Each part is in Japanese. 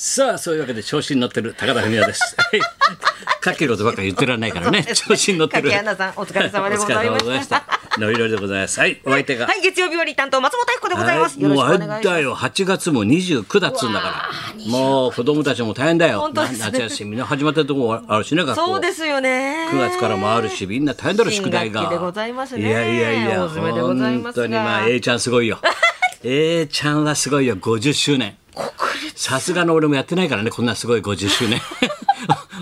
さあそういうわけで調子に乗ってる高田文夫です。はいかっきりことばっかり言ってらんないからね。調子に乗ってる。柿アナさんお疲れ様でございましたお疲れ様でございました。ノリノリでございます。はい、お相手が。はい、月曜日より担当松本明子でございます。もうあれだよ8月も29だっつうんだからもう子供たちも大変だよねな夏休みの始まったとこもあるしね学校そうですよね。9月からもあるしみんな大変だろ宿題がいいやいやいや本当にまあ A ちゃんすごいよ A ちゃんはすごいよ50周年さすがの俺もやってないからね。こんなすごい50周年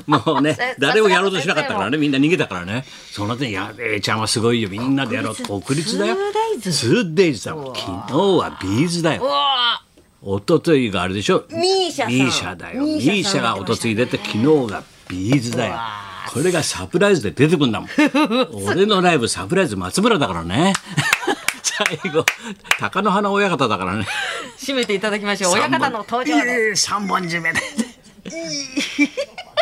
もうねさ誰もやろうとしなかったからね。みんな逃げたからね。その点や A ちゃんはすごいよ。みんなでやろう。国立だよ。2days 2days だもん昨日は B'z だよ。一昨日があれでしょ？ MISIA MISIA だよ。ミミーシャが一昨日出て昨日が B'z だよ。これがサプライズで出てくんだもん。俺のライブサプライズ松村だからね。最後貴乃花親方だからね締めていただきましょう。親方の登場で。3本締めで。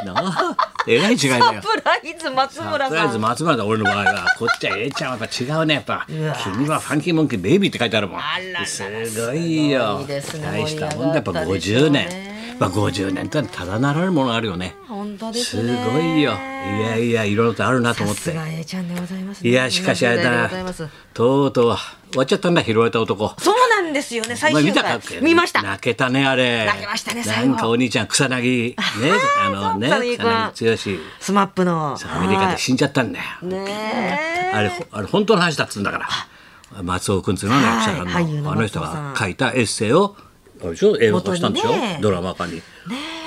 なあえらい違いだサよプライズ松サ村プライズさん。松村だ。俺の場合はこっちは A ちゃんはやっぱ違うね。やっぱ君はファンキーモンキーベイビーって書いてあるもん。すごいよ。大したもんだ。やっぱ盛り上がったでしょ50うね年まあ50年ってのはただならぬものがあるよね。本当ですすね。ごいよ。いやいやいろいろとあるなと思って。さすが A ちゃんでございますね。いやしかしあれだでなとうとう終わっちゃったんだ拾われた男。そうなんですよね。最終回。見たか？見ました。泣けたねあれ。泣けましたねな最後。んかお兄ちゃん草薙。ね あのね草薙剛。 SMAP の。アメリカで死んじゃったんだよ。ねえ。あれほあれ本当の話だっつうんだから。松尾君っていうのは役者俳優ののあの人が書いたエッセイをあれでしょ？映画化したんでしょ、ね。ドラマ化に、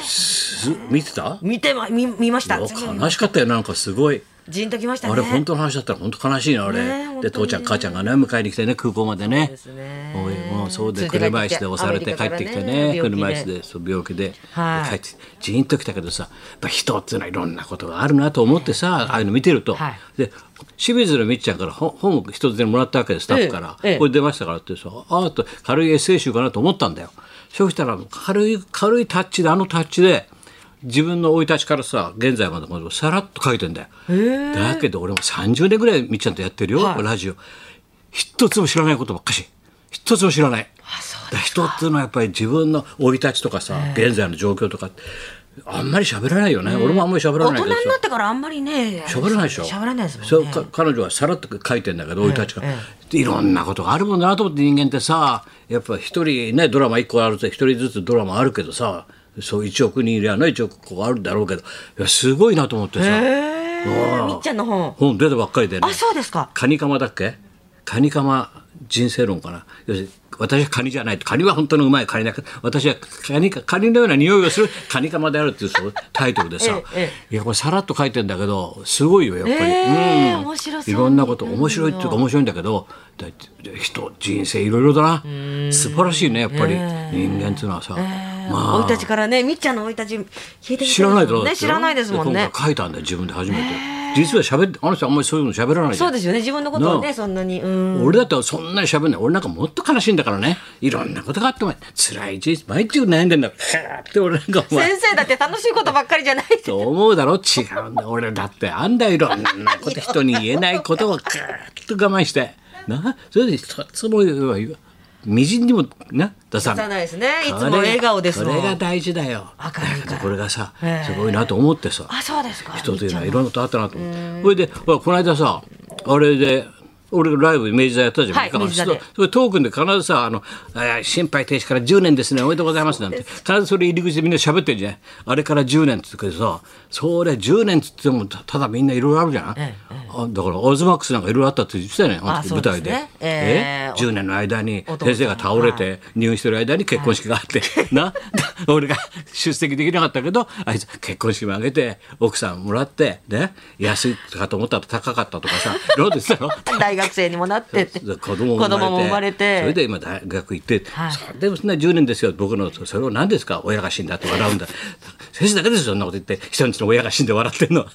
す見てた？見てま見見ました。悲しかったよなんかすごい。じんときましたね。あれ本当の話だったら本当悲しいなあれ、ねで父ちゃん母ちゃんがね迎えに来てね空港までね。ですねそうで車椅子で押されて帰ってきてね車椅子でそう病気で、はい。帰ってジーンときたけどさ人っていうのはいろんなことがあるなと思ってさ、ああいうの見てると、はい。で清水のみっちゃんから本本を一つでもらったわけでスタッフから、これ出ましたからってさああと軽いエッセイ集かなと思ったんだよ。そうしたら軽い軽いタッチであのタッチで自分の生い立ちからさ現在までまでさらっと書いてんだよ。だけど俺も30年ぐらいみっちゃんとやってるよ、はい。ラジオ。一つも知らないことばっかし一つも知らない。人っていうのはやっぱり自分の生い立ちとかさ、現在の状況とかあんまり喋らないよね、俺もあんまり喋ら大人ないけどさになってからあんまりね。喋らないでしょ。喋らないですもんね。彼女はさらっと書いてんだけど生い立ちが、えいろんなことがあるもんだなと思って人間ってさやっぱ一人ねドラマ一個あると一人ずつドラマあるけどさそう1億人いりゃね1億個あるだろうけどいやすごいなと思ってさ。みっちゃんの本。本出たばっかりでね。あ、そうですか。カニカマだっけ？カニカマ人生論かな。要するに私はカニじゃないカニは本当のうまいカニだけど私はカニかカニのような匂いをするカニカマであるっていうそのタイトルでさ、ええいやこれさらっと書いてんだけどすごいよやっぱり、ええうん。面白いろんなこと面白いっていうか面白いんだけどだ人人生いろいろだな。素晴らしいねやっぱり、人間っていうのはさ、ま生い立ちからね、みっちゃんの生い立ち聞いてみたい知らないだろね、知らないですもんね。書いたんだよ自分で初めて。実は喋ってあの人あんまりそういうの喋らないそうですよね、自分のことをね、そんなに。うん。俺だってそんなに喋んない。俺なんかもっと悲しいんだからね。いろんなことがあっても辛い人生毎日悩んでんだ。って俺なんか先生だって楽しいことばっかりじゃない。と思うだろ？違うんだ。俺だってあんだよ。いろんなこと人に言えないことをガーッと我慢して。なそれで一つも言わみじんにもな出さないないですね。いつも笑顔ですもん。これが大事だよ。これがさええ。すごいなと思ってさ。あ、そうですか。人というのはいろんなことあったなと思って。それでこの間さあれで俺ライブ明治座やったじゃん、はい三日明治座で。それトークンで必ずさあのあ心肺停止から10年ですね。おめでとうございます。なんて。必ずそれ入り口でみんな喋ってるじゃん。あれから10年っつってさそれ10年っつってもたただみんないろいろあるじゃん、えあだからオズマックスなんかいろいろあったって言ってたよね。舞台で。ねええ？10年の間に先生が倒れて入院してる間に結婚式があって、な？俺が出席できなかったけどあいつ結婚式もあげて奥さんもらってね？安いかと思ったら高かったとかさ。いろいろ言ってた学生にもなってって。子供も生まれて。それで今大学行って、はい。でもそんな10年ですよ。僕のそれを何ですか？親が死んだって笑うんだ。先生だけですよそんなこと言って。人んちの親が死んで笑ってんの だか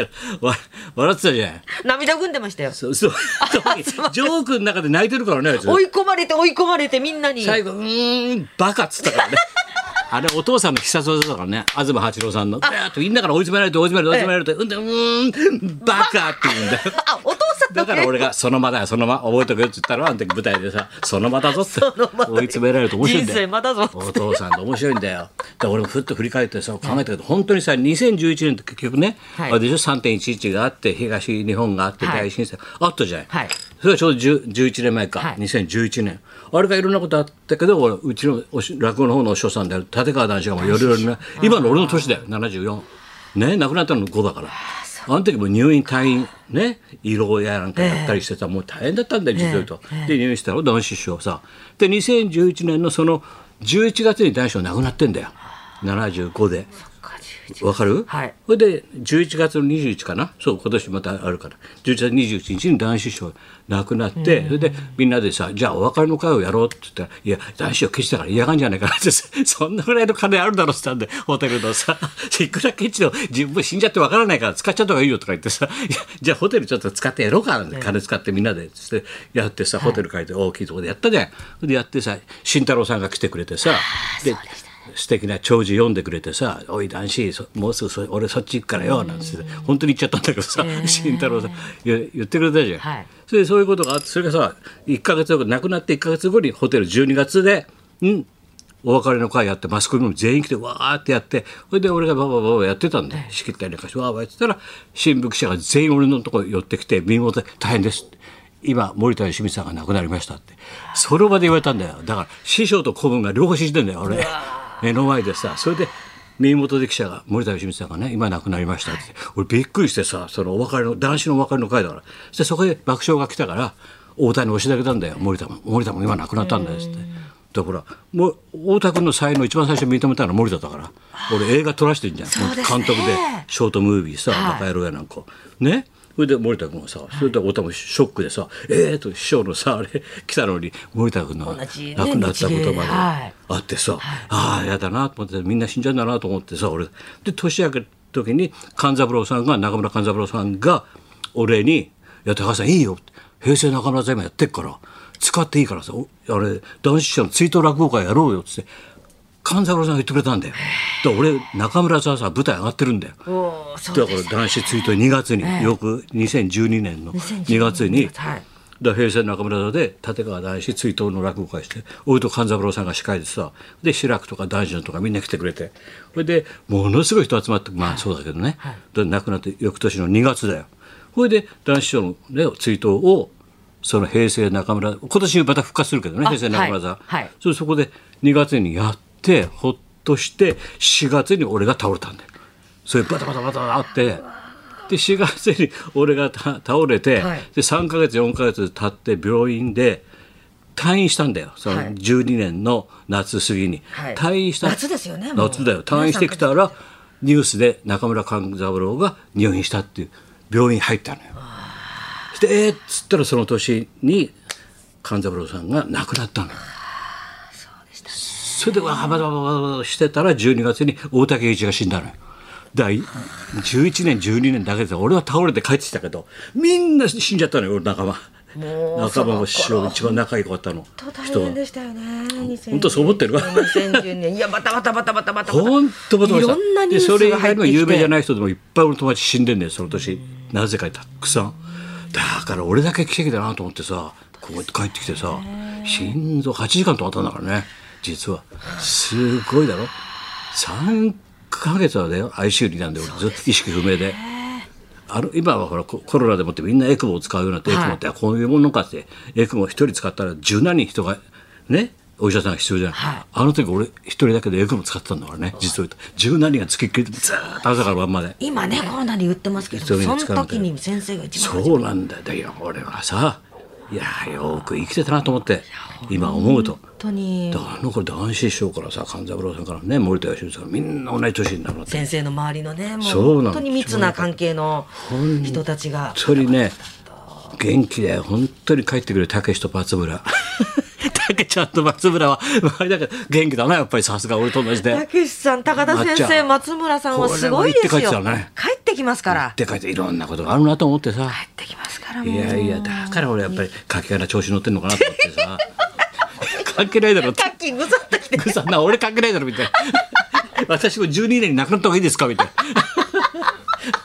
らわ笑ってたじゃん。涙ぐんでましたよ。そうそう。ジョークの中で泣いてるからね追い込まれて追い込まれてみんなに。最後「うーんバカ」っつったからね。あれお父さんの必殺技だからね。東八郎さんの。みんなから追い詰められて追い詰められて追い詰められて「うんでうーんバカ」って言うんだよだから俺が「その間だよその間覚えとけよ」って言ったらあの時舞台でさ「その間だぞ」って。追い詰められると面白いんだよ。人生まだぞお父さんって。面白いんだよら俺もふっと振り返ってさ考えたけど本当にさ2011年って結局ね、はい。あれでしょ？3.11があって東日本があってはい。大震災、あったじゃない、はい。それはちょうど10 11年前か、はい。2011年あれがいろんなことあったけど俺うちの落語の方のお師匠さんである立川談志がもうよりよりね今の俺の年だよ。74ね？亡くなったの5だからあの時も入院退院ね色やなんかやったりしてた、もう大変だったんだよ実を言うと、で入院したら男子師匠さで2011年のその11月に男子は亡くなってんだよ。75で。わかる、はい。それで11月の21かな？そう今年またあるから。11月21日に男子師匠亡くなって、それでみんなでさじゃあお別れの会をやろうって言ったら「いや男子師匠ケチだから嫌がんじゃないかな」っ てそんなぐらいの金あるだろって言ったんでホテルのさ いくらケチの自分死んじゃってわからないから使っちゃった方がいいよとか言ってさ「いやじゃあホテルちょっと使ってやろうか」なんて金使ってみんなでつってやってさ、ホテル借りて大きいところでやったじゃん。それでやってさ慎太郎さんが来てくれてさで素敵な弔辞読んでくれてさ「おい男子そもうすぐそ俺そっち行くからよ」なんつって、本当に言っちゃったんだけどさ、慎太郎さん。言言ってくれたじゃん、はい。それでそういうことがあってそれがさ1か月後亡くなって1か月後にホテル12月で「んお別れの会やってマスコミも全員来てわーってやってそれで俺がババババやってたんで仕切ったりなんかしてわーわーやってたら新聞記者が全員俺のところ寄ってきて身元で「大変です」。今森田芳光さんが亡くなりましたって。その場で言われたんだよ。だから師匠と子分が両方死んでんだよ俺目の前でさそれで耳元で記者が森田芳光さんがね今亡くなりましたって。俺びっくりしてさそのお別れの男子のお別れの会だから。そしてそこで爆笑が来たから太田に押し上げたんだよ。森田も。森田も今亡くなったんだよって。だからもう太田君の才能一番最初に認めたのは森田だから。俺映画撮らしてんじゃん、ね。監督でショートムービーさ「はい。バカ野郎やなんか」ね？それで森田君がさそれで太田もショックでさ「ええー」と師匠のさあれ 来たのに森田君の亡くなったことまで。日芸はい。あってさ、ああやだなと思ってみんな死んじゃうんだなと思ってさ俺で年明けた時に勘三郎さんが中村勘三郎さんが俺に「いや高橋さんいいよ」平成中村座今やってっから使っていいからさおあれ男子師匠の追悼落語会やろうよっつって勘三郎さんが言ってくれたんだよ。だ俺中村座さ舞台上がってるんだよ。だから男子追悼2月に、よく2012年の2月に、はい。だ平成中村座で立川談志追悼の落語会して俺と勘三郎さんが司会でさで志らくとか談志のとかみんな来てくれて。それでものすごい人集まってまあそうだけどね、で亡くなって翌年の2月だよ。それで談志師匠の、ね、追悼をその平成中村今年また復活するけどねあ平成中村座、はい。はい。そこで2月にやってほっとして4月に俺が倒れたんだよ。それバタバタバタバタあって。で4月に俺がた倒れて、はい。で3ヶ月4ヶ月経って病院で退院したんだよ。そのはい。12年の夏過ぎに、はい。退院した。夏ですよね夏だよ。退院してきたらニュースで中村勘三郎が入院したっていう病院入ったのよ。でえーっつったらその年に勘三郎さんが亡くなったのよ。それでわーバタバタバタしてたら12月に大竹栄一が死んだのよ。だから11年12年だけで俺は倒れて帰ってきたけどみんな死んじゃったのよ俺仲間。仲間も師匠一番仲良かったの。本当大変でしたよね。2010本当そう思ってる2010年。いやバタバタバタバタバタ。本当バタバタ。いろんなニュースでそれ以外のが入ってきて。有名じゃない人でもいっぱい俺の友達死んでんねんその年。なぜかたくさん。だから俺だけ奇跡だなと思ってさこうやって帰ってきてさ心臓8時間止まったんだからね実はすごいだろ？3ヶ月はだよ ICU にいたんで俺ずっと意識不明で。あの今はほらココロナでもってみんなエクモを使うようになって、エクモってこういうものかってエクモ一人使ったら十何人人がねお医者さんが必要じゃない、はい。あの時俺一人だけでエクモ使ってたんだからね実を言うと十何人がつきっきりでずーっと朝から晩まで。今ねコロナで言ってますけど、その時に先生が一番そうなんだよ。俺はさいやよく生きてたなと思って今思うと。本当に。だからあの頃男子師匠からさ勘三郎さんからね森田芳光さんみんな同じ年になるのって先生の周りのねもそう本当に密な関係の人たちが。本当にね元気で本当に帰ってくるたけしと松村。たけちゃんと松村は周りだから元気だなやっぱりさすが俺と同じで。たけしさん高田先生ん松村さんはすごいですよ。ね。帰ってきますから。でかいていろんなことがあるなと思ってさ。帰ってきますいやいやだから俺やっぱりかけがえな調子乗ってんのかなと思ってさ。関係ないだろってさっきぐさっときて。そんな俺関係ないだろみたい。な私も12年に亡くなった方がいいですかみたいな。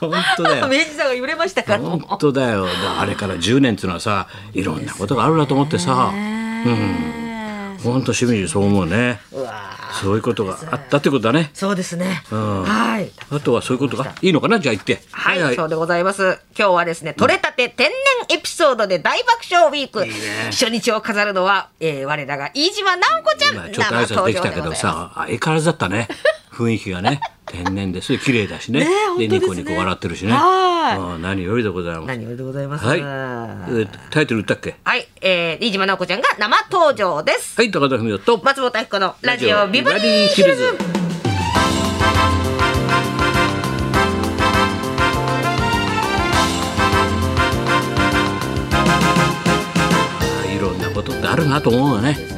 本当だよ。明治座が揺れましたから。本当だよ。あれから10年っていうのはさいろんなことがあるなと思ってさ。うん本当しみそう思うね。うわそういうことがあったってことだね。そうですね。ん。はい。あとはそういうことがいいのかなじゃあ言って。はい、そうでございます。今日はですね、取れたて天然エピソードで大爆笑ウィーク。初日を飾るのは、えー、我らが飯島直子ちゃん。今ちょっと挨拶できたけどさ相変わらずだったね。雰囲気がね。天然です綺麗だしね。ねえでニコニコ笑ってるしねはいうん何よりでございます何よりでございます。はい、えはータイトル言ったっけ？い、えー、飯島直子ちゃんが生登場です。はい高田文夫と松本明子のラジオビバリーヒルズ。いろんなことってあるなと思うよねだ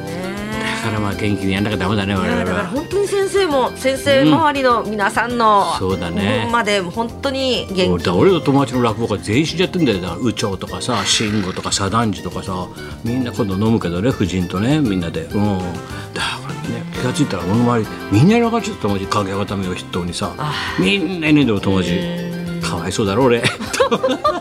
からまあ元気にやんなきゃダメだね我々は。だから本当に先生も先生周りの皆さんの、そうだね。分まで本当に元気。俺だ俺の友達の落語家全員死んじゃってんだよ。だから右長とかさ慎吾とか左團次とかさみんな今度飲むけどね夫人とねみんなで。うん。だからね気が付いたら俺の周りみんなに分かっちゃった友達影山民を筆頭にさみんないねえんだよ友達かわいそうだろ俺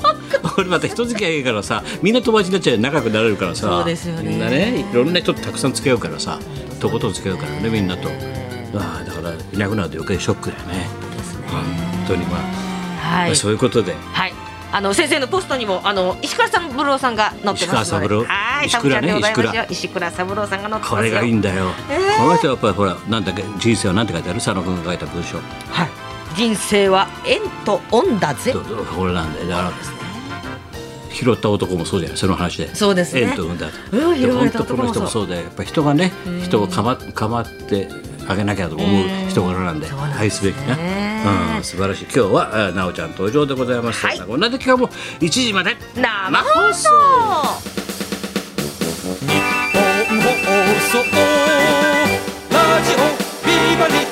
俺また人付き合いからさみんな友達になっちゃう仲良くなれるからさ。そうですよね。みんなねいろんな人とたくさん付き合うからさとことん付き合うからねみんなと。ああだからいなくなると余計ショックだよね。本当にまあ。はい。そういうことで。はい。あの先生のポストにもあの石倉三郎さんが載ってますので、石倉三郎。はい、石倉石。石倉三郎さんが載ってますよ。これがいいんだよ、えー。この人はやっぱりほらなんだっけ人生はなんて書いてある？佐野君が書。いた文章はい。人生は縁と恩だぜ。これなんだよ。だから拾った男もそうじゃない？その話で。そうですね。縁と運だうん拾われた本当この人もそうそうだよやっぱり人がね人をかまかまってあげなきゃと思う人柄なんでそうなんですね。愛すべきな、うん、素晴らしい。今日はあ奈緒ちゃん登場でございます、はい。こんなで今日も1時まで生放送。日本放送。ラジオビバリー